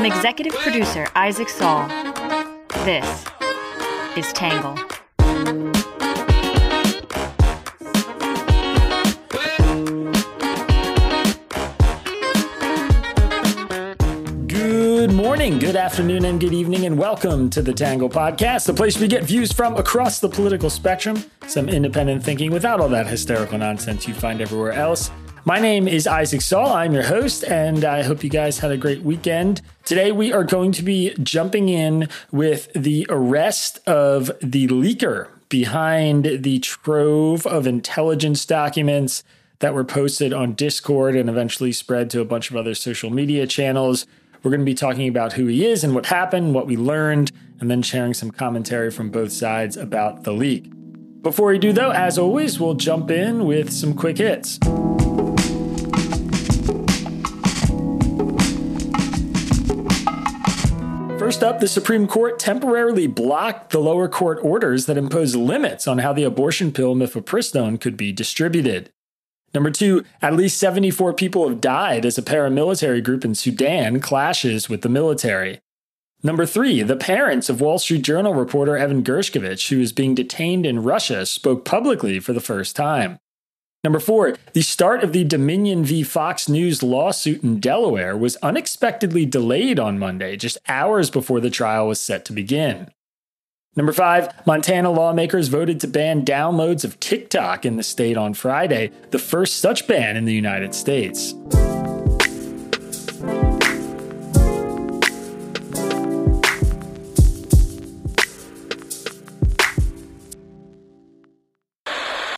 From executive producer Isaac Saul, this is Tangle. Good morning, good afternoon, and good evening, and welcome to the Tangle Podcast, the place we get views from across the political spectrum, some independent thinking without all that hysterical nonsense you find everywhere else. My name is Isaac Saul. I'm your host, and I hope you guys had a great weekend. Today, we are going to be jumping in with the arrest of the leaker behind the trove of intelligence documents that were posted on Discord and eventually spread to a bunch of other social media channels. We're going to be talking about who he is and what happened, what we learned, and then sharing some commentary from both sides about the leak. Before we do, though, as always, we'll jump in with some quick hits. First up, the Supreme Court temporarily blocked the lower court orders that imposed limits on how the abortion pill mifepristone could be distributed. Number two, at least 74 people have died as a paramilitary group in Sudan clashes with the military. Number three, the parents of Wall Street Journal reporter Evan Gershkovich, who is being detained in Russia, spoke publicly for the first time. Number four, the start of the Dominion v. Fox News lawsuit in Delaware was unexpectedly delayed on Monday, just hours before the trial was set to begin. Number five, Montana lawmakers voted to ban downloads of TikTok in the state on Friday, the first such ban in the United States.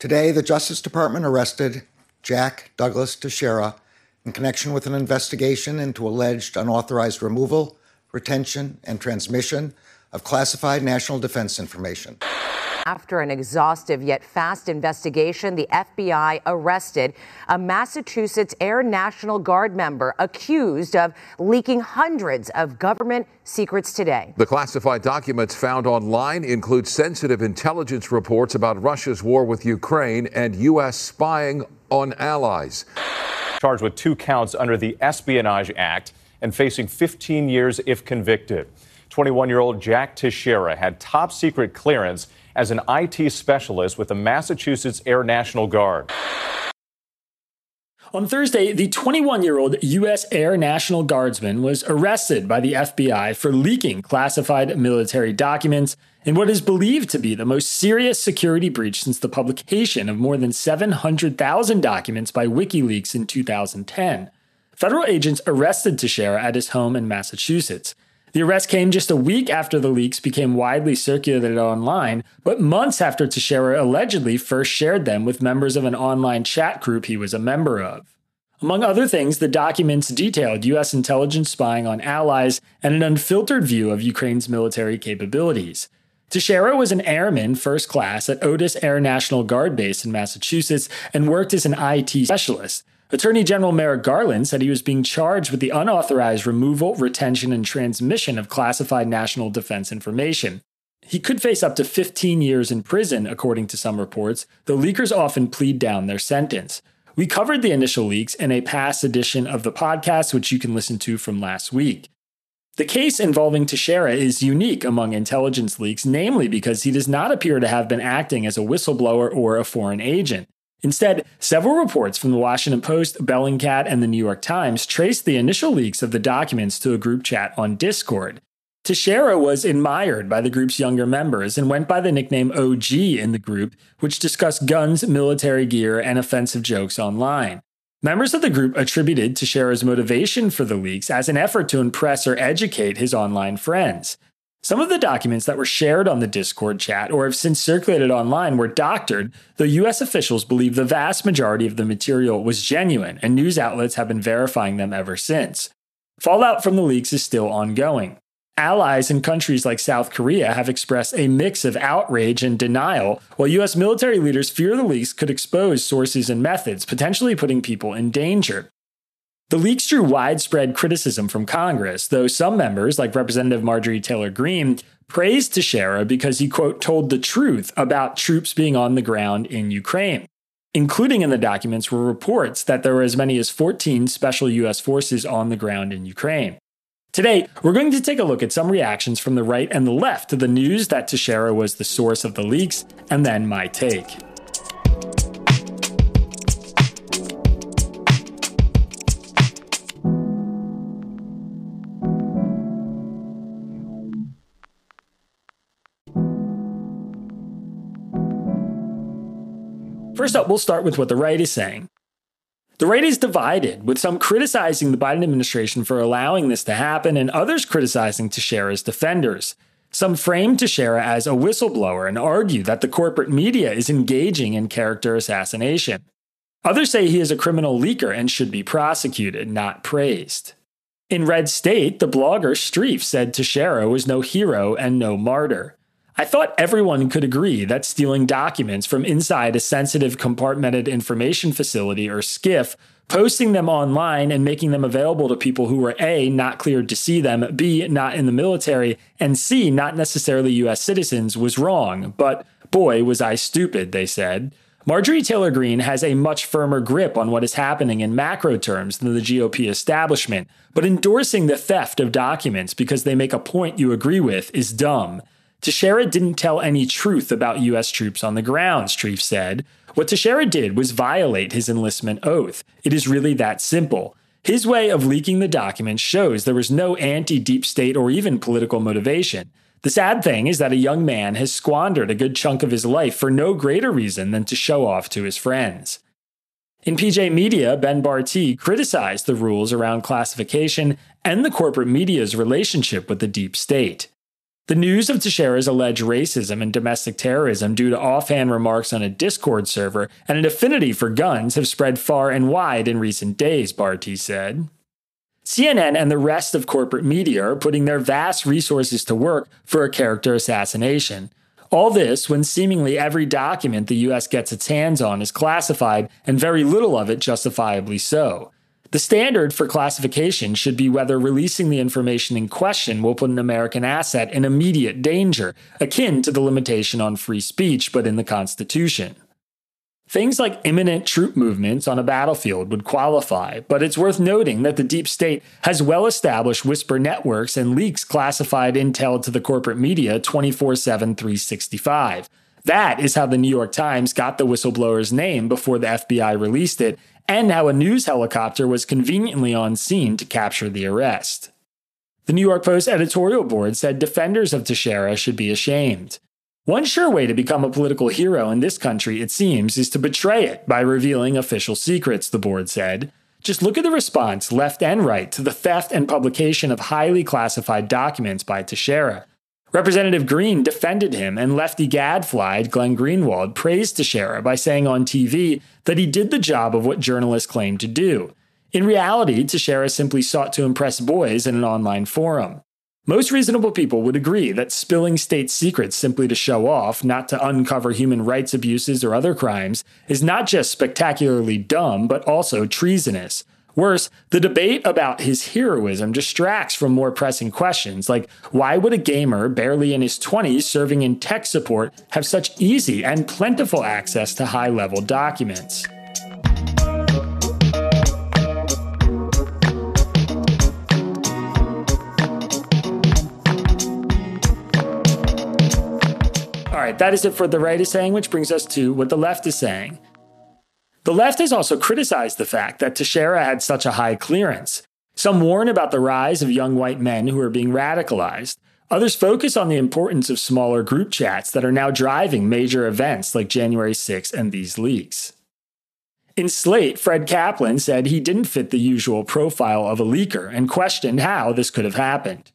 Today, the Justice Department arrested Jack Douglas Teixeira in connection with an investigation into alleged unauthorized removal, retention, and transmission of classified national defense information. After an exhaustive yet fast investigation, the FBI arrested a Massachusetts Air National Guard member accused of leaking hundreds of government secrets today. The classified documents found online include sensitive intelligence reports about Russia's war with Ukraine and U.S. spying on allies. Charged with two counts under the Espionage Act and facing 15 years if convicted. 21 year old Jack Teixeira had top secret clearance as an IT specialist with the Massachusetts Air National Guard. On Thursday, the 21 year old U.S. Air National Guardsman was arrested by the FBI for leaking classified military documents in what is believed to be the most serious security breach since the publication of more than 700,000 documents by WikiLeaks in 2010. Federal agents arrested Teixeira at his home in Massachusetts. The arrest came just a week after the leaks became widely circulated online, but months after Teixeira allegedly first shared them with members of an online chat group he was a member of. Among other things, the documents detailed U.S. intelligence spying on allies and an unfiltered view of Ukraine's military capabilities. Teixeira was an airman first class at Otis Air National Guard Base in Massachusetts and worked as an IT specialist. Attorney General Merrick Garland said he was being charged with the unauthorized removal, retention, and transmission of classified national defense information. He could face up to 15 years in prison, according to some reports, though leakers often plead down their sentence. We covered the initial leaks in a past edition of the podcast, which you can listen to from last week. The case involving Teixeira is unique among intelligence leaks, namely because he does not appear to have been acting as a whistleblower or a foreign agent. Instead, several reports from the Washington Post, Bellingcat, and the New York Times traced the initial leaks of the documents to a group chat on Discord. Teixeira was admired by the group's younger members and went by the nickname OG in the group, which discussed guns, military gear, and offensive jokes online. Members of the group attributed Teixeira's motivation for the leaks as an effort to impress or educate his online friends. Some of the documents that were shared on the Discord chat or have since circulated online were doctored, though US officials believe the vast majority of the material was genuine, and news outlets have been verifying them ever since. Fallout from the leaks is still ongoing. Allies in countries like South Korea have expressed a mix of outrage and denial, while US military leaders fear the leaks could expose sources and methods, potentially putting people in danger. The leaks drew widespread criticism from Congress, though some members, like Representative Marjorie Taylor Greene, praised Teixeira because he, quote, told the truth about troops being on the ground in Ukraine. Including in the documents were reports that there were as many as 14 special U.S. forces on the ground in Ukraine. Today, we're going to take a look at some reactions from the right and the left to the news that Teixeira was the source of the leaks, and then my take. First up, we'll start with what the right is saying. The right is divided, with some criticizing the Biden administration for allowing this to happen and others criticizing Teixeira's defenders. Some frame Teixeira as a whistleblower and argue that the corporate media is engaging in character assassination. Others say he is a criminal leaker and should be prosecuted, not praised. In Red State, the blogger Streiff said Teixeira was no hero and no martyr. I thought everyone could agree that stealing documents from inside a sensitive compartmented information facility or SCIF, posting them online and making them available to people who were A, not cleared to see them, B, not in the military, and C, not necessarily US citizens was wrong. But boy, was I stupid, they said. Marjorie Taylor Greene has a much firmer grip on what is happening in macro terms than the GOP establishment, but endorsing the theft of documents because they make a point you agree with is dumb. Teixeira didn't tell any truth about U.S. troops on the ground, Streiff said. What Teixeira did was violate his enlistment oath. It is really that simple. His way of leaking the documents shows there was no anti deep state or even political motivation. The sad thing is that a young man has squandered a good chunk of his life for no greater reason than to show off to his friends. In PJ Media, Ben Bartee criticized the rules around classification and the corporate media's relationship with the deep state. The news of Teixeira's alleged racism and domestic terrorism due to offhand remarks on a Discord server and an affinity for guns have spread far and wide in recent days, Bartee said. CNN and the rest of corporate media are putting their vast resources to work for a character assassination. All this when seemingly every document the US gets its hands on is classified, and very little of it justifiably so. The standard for classification should be whether releasing the information in question will put an American asset in immediate danger, akin to the limitation on free speech, but in the Constitution. Things like imminent troop movements on a battlefield would qualify, but it's worth noting that the deep state has well established whisper networks and leaks classified intel to the corporate media 24 7, 365. That is how the New York Times got the whistleblower's name before the FBI released it, and how a news helicopter was conveniently on scene to capture the arrest. The New York Post editorial board said defenders of Teixeira should be ashamed. One sure way to become a political hero in this country, it seems, is to betray it by revealing official secrets, the board said. Just look at the response, left and right, to the theft and publication of highly classified documents by Teixeira. Representative Greene defended him, and lefty gadfly Glenn Greenwald praised Teixeira by saying on TV that he did the job of what journalists claim to do. In reality, Teixeira simply sought to impress boys in an online forum. Most reasonable people would agree that spilling state secrets simply to show off, not to uncover human rights abuses or other crimes, is not just spectacularly dumb, but also treasonous. Worse, the debate about his heroism distracts from more pressing questions like why would a gamer barely in his 20s serving in tech support have such easy and plentiful access to high level documents? All right, that is it for the right is saying, which brings us to what the left is saying. The left has also criticized the fact that Teixeira had such a high clearance. Some warn about the rise of young white men who are being radicalized. Others focus on the importance of smaller group chats that are now driving major events like January 6 and these leaks. In Slate, Fred Kaplan said he didn't fit the usual profile of a leaker and questioned how this could have happened.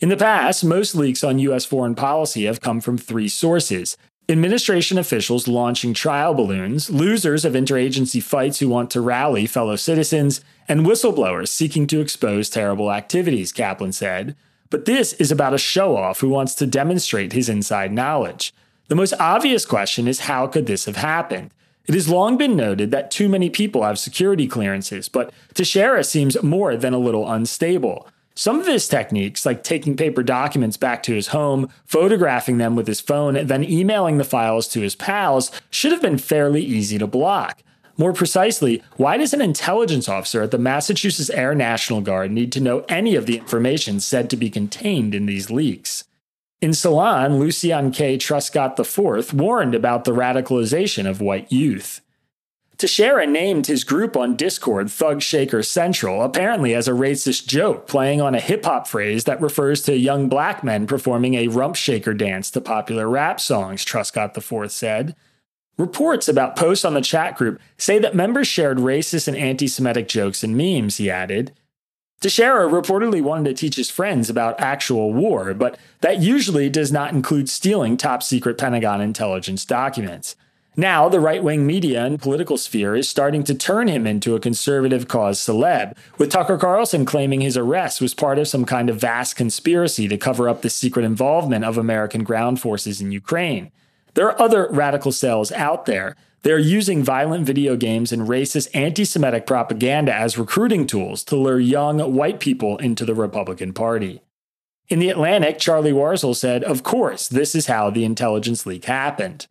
In the past, most leaks on U.S. foreign policy have come from three sources Administration officials launching trial balloons, losers of interagency fights who want to rally fellow citizens, and whistleblowers seeking to expose terrible activities, Kaplan said. But this is about a show off who wants to demonstrate his inside knowledge. The most obvious question is how could this have happened? It has long been noted that too many people have security clearances, but Teixeira seems more than a little unstable. Some of his techniques, like taking paper documents back to his home, photographing them with his phone, and then emailing the files to his pals, should have been fairly easy to block. More precisely, why does an intelligence officer at the Massachusetts Air National Guard need to know any of the information said to be contained in these leaks? In Salon, Lucien K. Truscott IV warned about the radicalization of white youth. Teixeira named his group on Discord Thug Shaker Central, apparently as a racist joke, playing on a hip hop phrase that refers to young black men performing a rump shaker dance to popular rap songs, Truscott IV said. Reports about posts on the chat group say that members shared racist and anti Semitic jokes and memes, he added. Teixeira reportedly wanted to teach his friends about actual war, but that usually does not include stealing top secret Pentagon intelligence documents. Now, the right wing media and political sphere is starting to turn him into a conservative cause celeb, with Tucker Carlson claiming his arrest was part of some kind of vast conspiracy to cover up the secret involvement of American ground forces in Ukraine. There are other radical cells out there. They're using violent video games and racist anti Semitic propaganda as recruiting tools to lure young white people into the Republican Party. In The Atlantic, Charlie Warzel said, Of course, this is how the intelligence leak happened.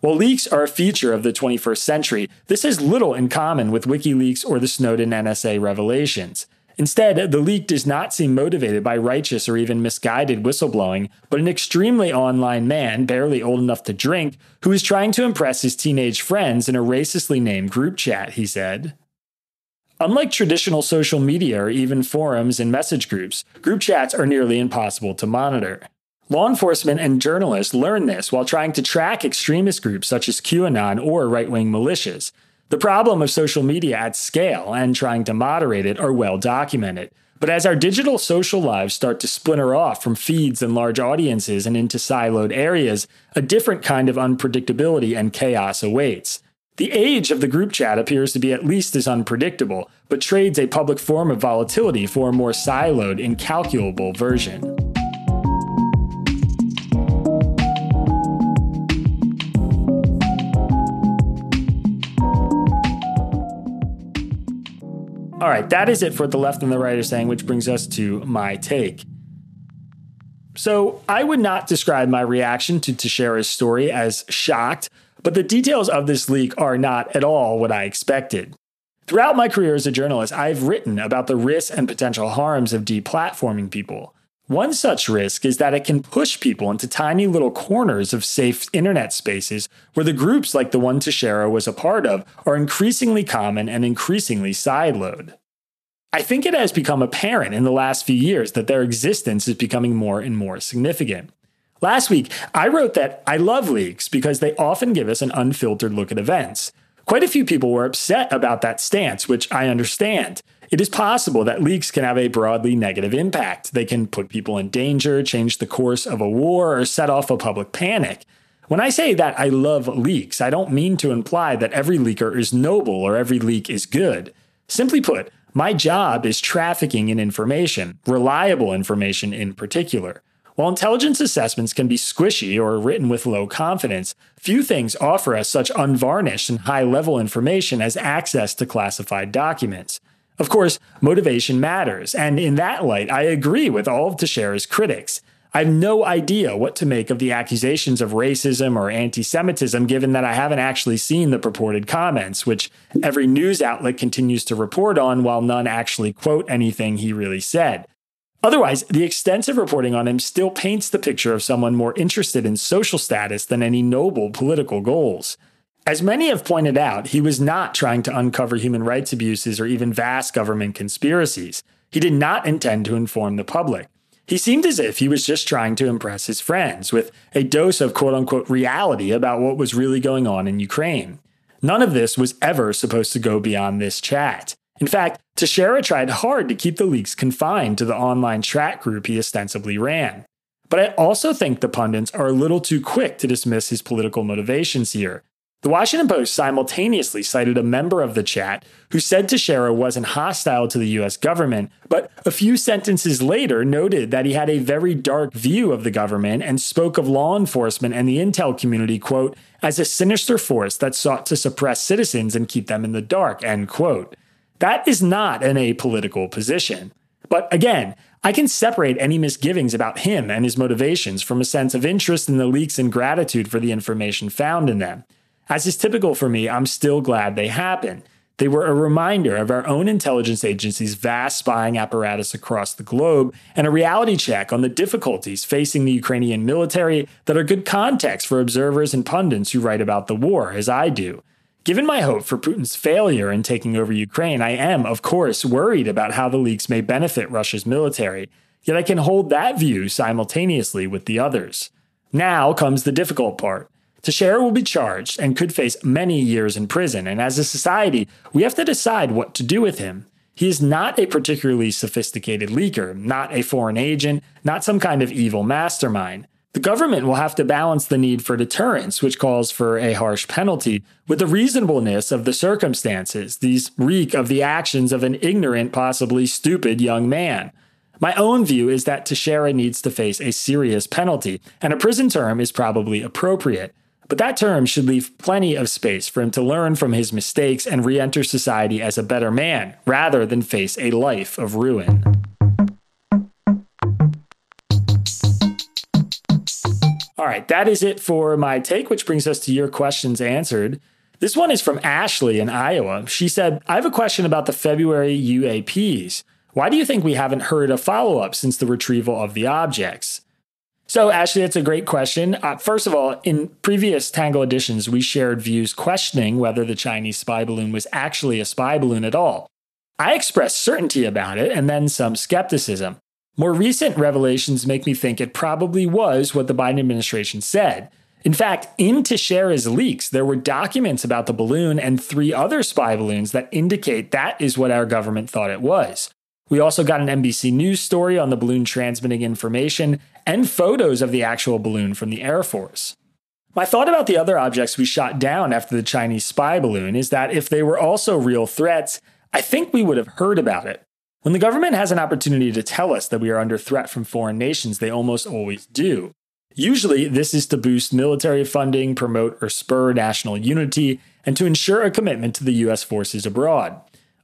While leaks are a feature of the 21st century, this has little in common with WikiLeaks or the Snowden NSA revelations. Instead, the leak does not seem motivated by righteous or even misguided whistleblowing, but an extremely online man, barely old enough to drink, who is trying to impress his teenage friends in a racistly named group chat, he said. Unlike traditional social media or even forums and message groups, group chats are nearly impossible to monitor. Law enforcement and journalists learn this while trying to track extremist groups such as QAnon or right wing militias. The problem of social media at scale and trying to moderate it are well documented. But as our digital social lives start to splinter off from feeds and large audiences and into siloed areas, a different kind of unpredictability and chaos awaits. The age of the group chat appears to be at least as unpredictable, but trades a public form of volatility for a more siloed, incalculable version. All right, that is it for the left and the right are saying, which brings us to my take. So, I would not describe my reaction to Teixeira's story as shocked, but the details of this leak are not at all what I expected. Throughout my career as a journalist, I've written about the risks and potential harms of deplatforming people. One such risk is that it can push people into tiny little corners of safe internet spaces where the groups like the one Teixeira was a part of are increasingly common and increasingly siloed. I think it has become apparent in the last few years that their existence is becoming more and more significant. Last week, I wrote that I love leaks because they often give us an unfiltered look at events. Quite a few people were upset about that stance, which I understand. It is possible that leaks can have a broadly negative impact. They can put people in danger, change the course of a war, or set off a public panic. When I say that I love leaks, I don't mean to imply that every leaker is noble or every leak is good. Simply put, my job is trafficking in information, reliable information in particular. While intelligence assessments can be squishy or written with low confidence, few things offer us such unvarnished and high level information as access to classified documents. Of course, motivation matters, and in that light, I agree with all of Teixeira's critics. I have no idea what to make of the accusations of racism or anti Semitism, given that I haven't actually seen the purported comments, which every news outlet continues to report on while none actually quote anything he really said. Otherwise, the extensive reporting on him still paints the picture of someone more interested in social status than any noble political goals. As many have pointed out, he was not trying to uncover human rights abuses or even vast government conspiracies. He did not intend to inform the public. He seemed as if he was just trying to impress his friends with a dose of quote unquote reality about what was really going on in Ukraine. None of this was ever supposed to go beyond this chat. In fact, Teixeira tried hard to keep the leaks confined to the online chat group he ostensibly ran. But I also think the pundits are a little too quick to dismiss his political motivations here, the Washington Post simultaneously cited a member of the chat who said Teixeira wasn't hostile to the US government, but a few sentences later noted that he had a very dark view of the government and spoke of law enforcement and the intel community, quote, as a sinister force that sought to suppress citizens and keep them in the dark, end quote. That is not an apolitical position. But again, I can separate any misgivings about him and his motivations from a sense of interest in the leaks and gratitude for the information found in them. As is typical for me, I'm still glad they happened. They were a reminder of our own intelligence agency's vast spying apparatus across the globe and a reality check on the difficulties facing the Ukrainian military that are good context for observers and pundits who write about the war, as I do. Given my hope for Putin's failure in taking over Ukraine, I am, of course, worried about how the leaks may benefit Russia's military, yet I can hold that view simultaneously with the others. Now comes the difficult part. Teixeira will be charged and could face many years in prison, and as a society, we have to decide what to do with him. He is not a particularly sophisticated leaker, not a foreign agent, not some kind of evil mastermind. The government will have to balance the need for deterrence, which calls for a harsh penalty, with the reasonableness of the circumstances. These reek of the actions of an ignorant, possibly stupid young man. My own view is that Teixeira needs to face a serious penalty, and a prison term is probably appropriate. But that term should leave plenty of space for him to learn from his mistakes and re enter society as a better man, rather than face a life of ruin. All right, that is it for my take, which brings us to your questions answered. This one is from Ashley in Iowa. She said, I have a question about the February UAPs. Why do you think we haven't heard a follow up since the retrieval of the objects? So, Ashley, that's a great question. Uh, first of all, in previous Tangle editions, we shared views questioning whether the Chinese spy balloon was actually a spy balloon at all. I expressed certainty about it and then some skepticism. More recent revelations make me think it probably was what the Biden administration said. In fact, in Teixeira's leaks, there were documents about the balloon and three other spy balloons that indicate that is what our government thought it was. We also got an NBC News story on the balloon transmitting information and photos of the actual balloon from the Air Force. My thought about the other objects we shot down after the Chinese spy balloon is that if they were also real threats, I think we would have heard about it. When the government has an opportunity to tell us that we are under threat from foreign nations, they almost always do. Usually, this is to boost military funding, promote or spur national unity, and to ensure a commitment to the U.S. forces abroad.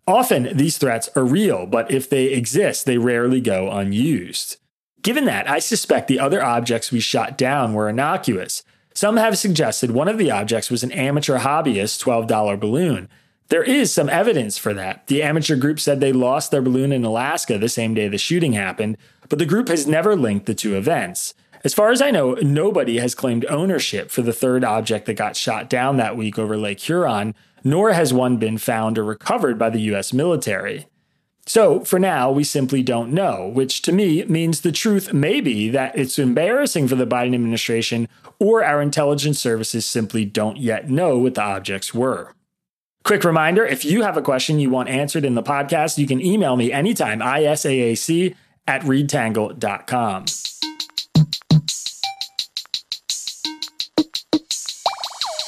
Often, these threats are real, but if they exist, they rarely go unused. Given that, I suspect the other objects we shot down were innocuous. Some have suggested one of the objects was an amateur hobbyist $12 balloon. There is some evidence for that. The amateur group said they lost their balloon in Alaska the same day the shooting happened, but the group has never linked the two events. As far as I know, nobody has claimed ownership for the third object that got shot down that week over Lake Huron, nor has one been found or recovered by the US military. So, for now, we simply don't know, which to me means the truth may be that it's embarrassing for the Biden administration or our intelligence services simply don't yet know what the objects were. Quick reminder if you have a question you want answered in the podcast, you can email me anytime, isaac at readtangle.com.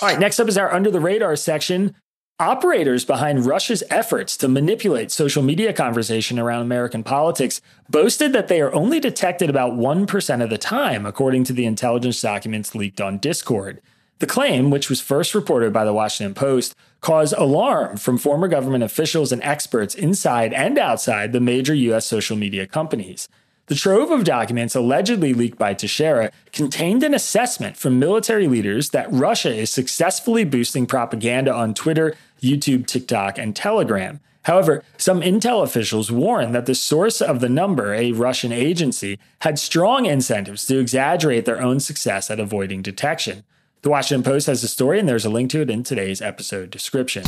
All right, next up is our under the radar section. Operators behind Russia's efforts to manipulate social media conversation around American politics boasted that they are only detected about 1% of the time, according to the intelligence documents leaked on Discord. The claim, which was first reported by the Washington Post, caused alarm from former government officials and experts inside and outside the major U.S. social media companies. The trove of documents allegedly leaked by Teixeira contained an assessment from military leaders that Russia is successfully boosting propaganda on Twitter, YouTube, TikTok, and Telegram. However, some intel officials warned that the source of the number, a Russian agency, had strong incentives to exaggerate their own success at avoiding detection. The Washington Post has a story, and there's a link to it in today's episode description.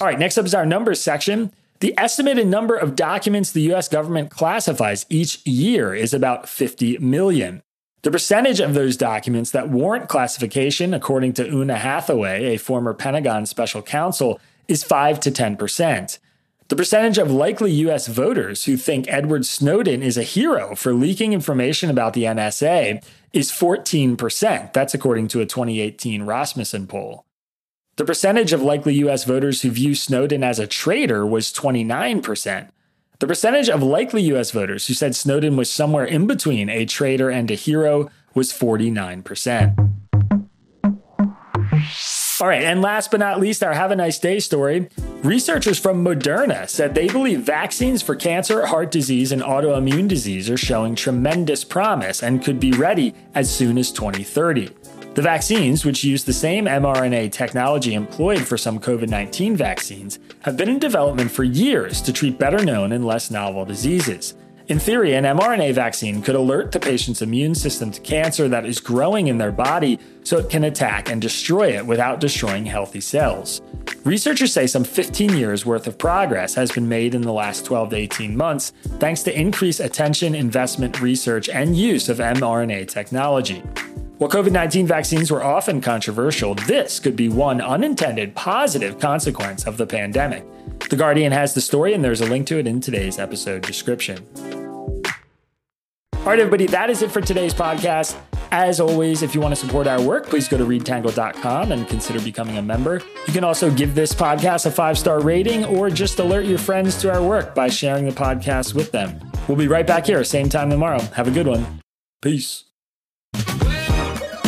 All right, next up is our numbers section. The estimated number of documents the US government classifies each year is about 50 million. The percentage of those documents that warrant classification, according to Oona Hathaway, a former Pentagon special counsel, is 5 to 10%. The percentage of likely US voters who think Edward Snowden is a hero for leaking information about the NSA is 14%. That's according to a 2018 Rasmussen poll. The percentage of likely US voters who view Snowden as a traitor was 29%. The percentage of likely US voters who said Snowden was somewhere in between a traitor and a hero was 49%. All right, and last but not least, our Have a Nice Day story. Researchers from Moderna said they believe vaccines for cancer, heart disease, and autoimmune disease are showing tremendous promise and could be ready as soon as 2030. The vaccines, which use the same mRNA technology employed for some COVID 19 vaccines, have been in development for years to treat better known and less novel diseases. In theory, an mRNA vaccine could alert the patient's immune system to cancer that is growing in their body so it can attack and destroy it without destroying healthy cells. Researchers say some 15 years worth of progress has been made in the last 12 to 18 months thanks to increased attention, investment, research, and use of mRNA technology. While COVID 19 vaccines were often controversial, this could be one unintended positive consequence of the pandemic. The Guardian has the story, and there's a link to it in today's episode description. All right, everybody, that is it for today's podcast. As always, if you want to support our work, please go to readtangle.com and consider becoming a member. You can also give this podcast a five star rating or just alert your friends to our work by sharing the podcast with them. We'll be right back here, same time tomorrow. Have a good one. Peace.